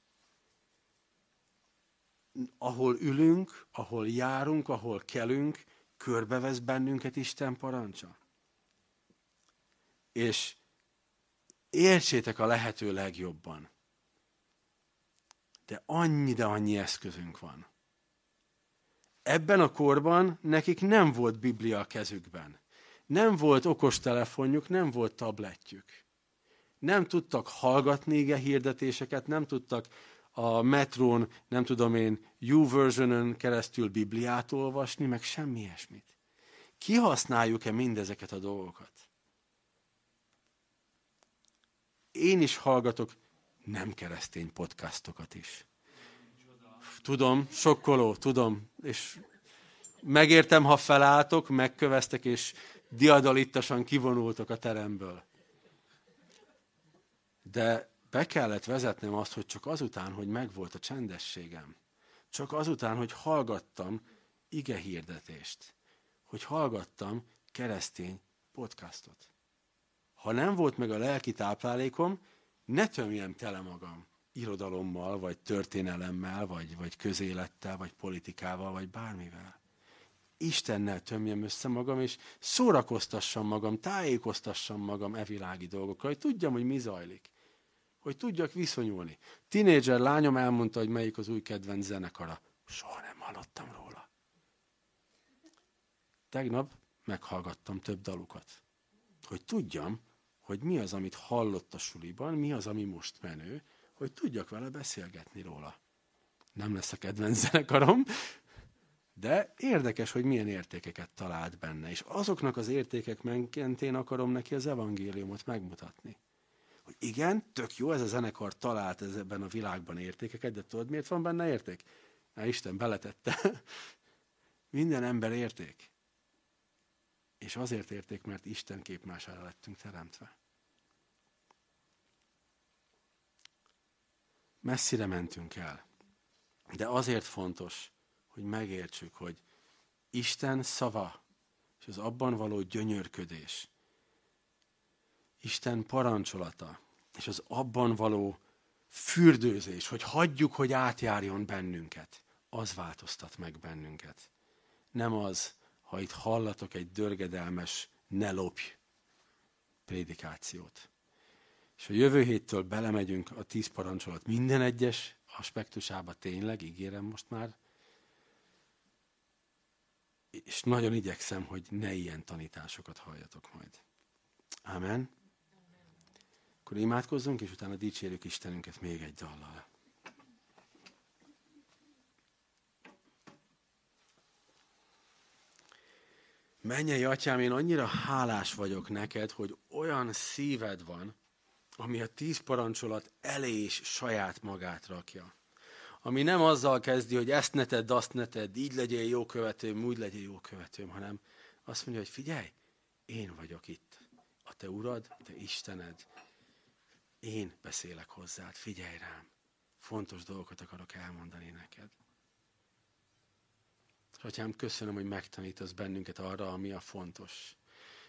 ahol ülünk, ahol járunk, ahol kelünk, körbevesz bennünket Isten parancsa. És értsétek a lehető legjobban. De annyi, de annyi eszközünk van. Ebben a korban nekik nem volt Biblia a kezükben. Nem volt okostelefonjuk, nem volt tabletjük. Nem tudtak hallgatni ige hirdetéseket, nem tudtak a metrón, nem tudom én, YouVersion-ön keresztül Bibliát olvasni, meg semmi ilyesmit. Kihasználjuk-e mindezeket a dolgokat? Én is hallgatok nem keresztény podcastokat is. Tudom, sokkoló, tudom, és megértem, ha felálltok, megköveztek, és diadalittasan kivonultok a teremből. De be kellett vezetnem azt, hogy csak azután, hogy megvolt a csendességem, csak azután, hogy hallgattam ige hirdetést, hogy hallgattam keresztény podcastot. Ha nem volt meg a lelki táplálékom, ne tömjem tele magam irodalommal, vagy történelemmel, vagy, vagy közélettel, vagy politikával, vagy bármivel. Istennel tömjem össze magam, és szórakoztassam magam, tájékoztassam magam e világi dolgokról, hogy tudjam, hogy mi zajlik hogy tudjak viszonyulni. Tinédzser lányom elmondta, hogy melyik az új kedvenc zenekara. Soha nem hallottam róla. Tegnap meghallgattam több dalukat, hogy tudjam, hogy mi az, amit hallott a suliban, mi az, ami most menő, hogy tudjak vele beszélgetni róla. Nem lesz a kedvenc zenekarom, de érdekes, hogy milyen értékeket talált benne. És azoknak az értékek mentén akarom neki az evangéliumot megmutatni. Hogy igen, tök jó, ez a zenekar talált ebben a világban értékeket, de tudod, miért van benne érték? Mert Isten beletette. *laughs* Minden ember érték. És azért érték, mert Isten képmására lettünk teremtve. Messzire mentünk el. De azért fontos, hogy megértsük, hogy Isten szava és az abban való gyönyörködés, Isten parancsolata és az abban való fürdőzés, hogy hagyjuk, hogy átjárjon bennünket, az változtat meg bennünket. Nem az, ha itt hallatok egy dörgedelmes ne lopj prédikációt. És a jövő héttől belemegyünk a tíz parancsolat minden egyes aspektusába tényleg, ígérem most már, és nagyon igyekszem, hogy ne ilyen tanításokat halljatok majd. Amen. Akkor imádkozzunk, és utána dicsérjük Istenünket még egy dallal. Mennyei atyám, én annyira hálás vagyok neked, hogy olyan szíved van, ami a tíz parancsolat elé is saját magát rakja. Ami nem azzal kezdi, hogy ezt ne tedd, azt ne tedd, így legyél jó követőm, úgy legyél jó követőm, hanem azt mondja, hogy figyelj, én vagyok itt. A te urad, a te Istened. Én beszélek hozzád, figyelj rám. Fontos dolgokat akarok elmondani neked. Atyám, köszönöm, hogy megtanítasz bennünket arra, ami a fontos.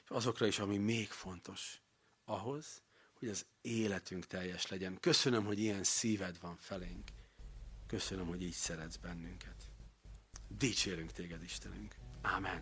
És azokra is, ami még fontos. Ahhoz, hogy az életünk teljes legyen. Köszönöm, hogy ilyen szíved van felénk. Köszönöm, hogy így szeretsz bennünket. Dicsérünk téged, Istenünk. Amen.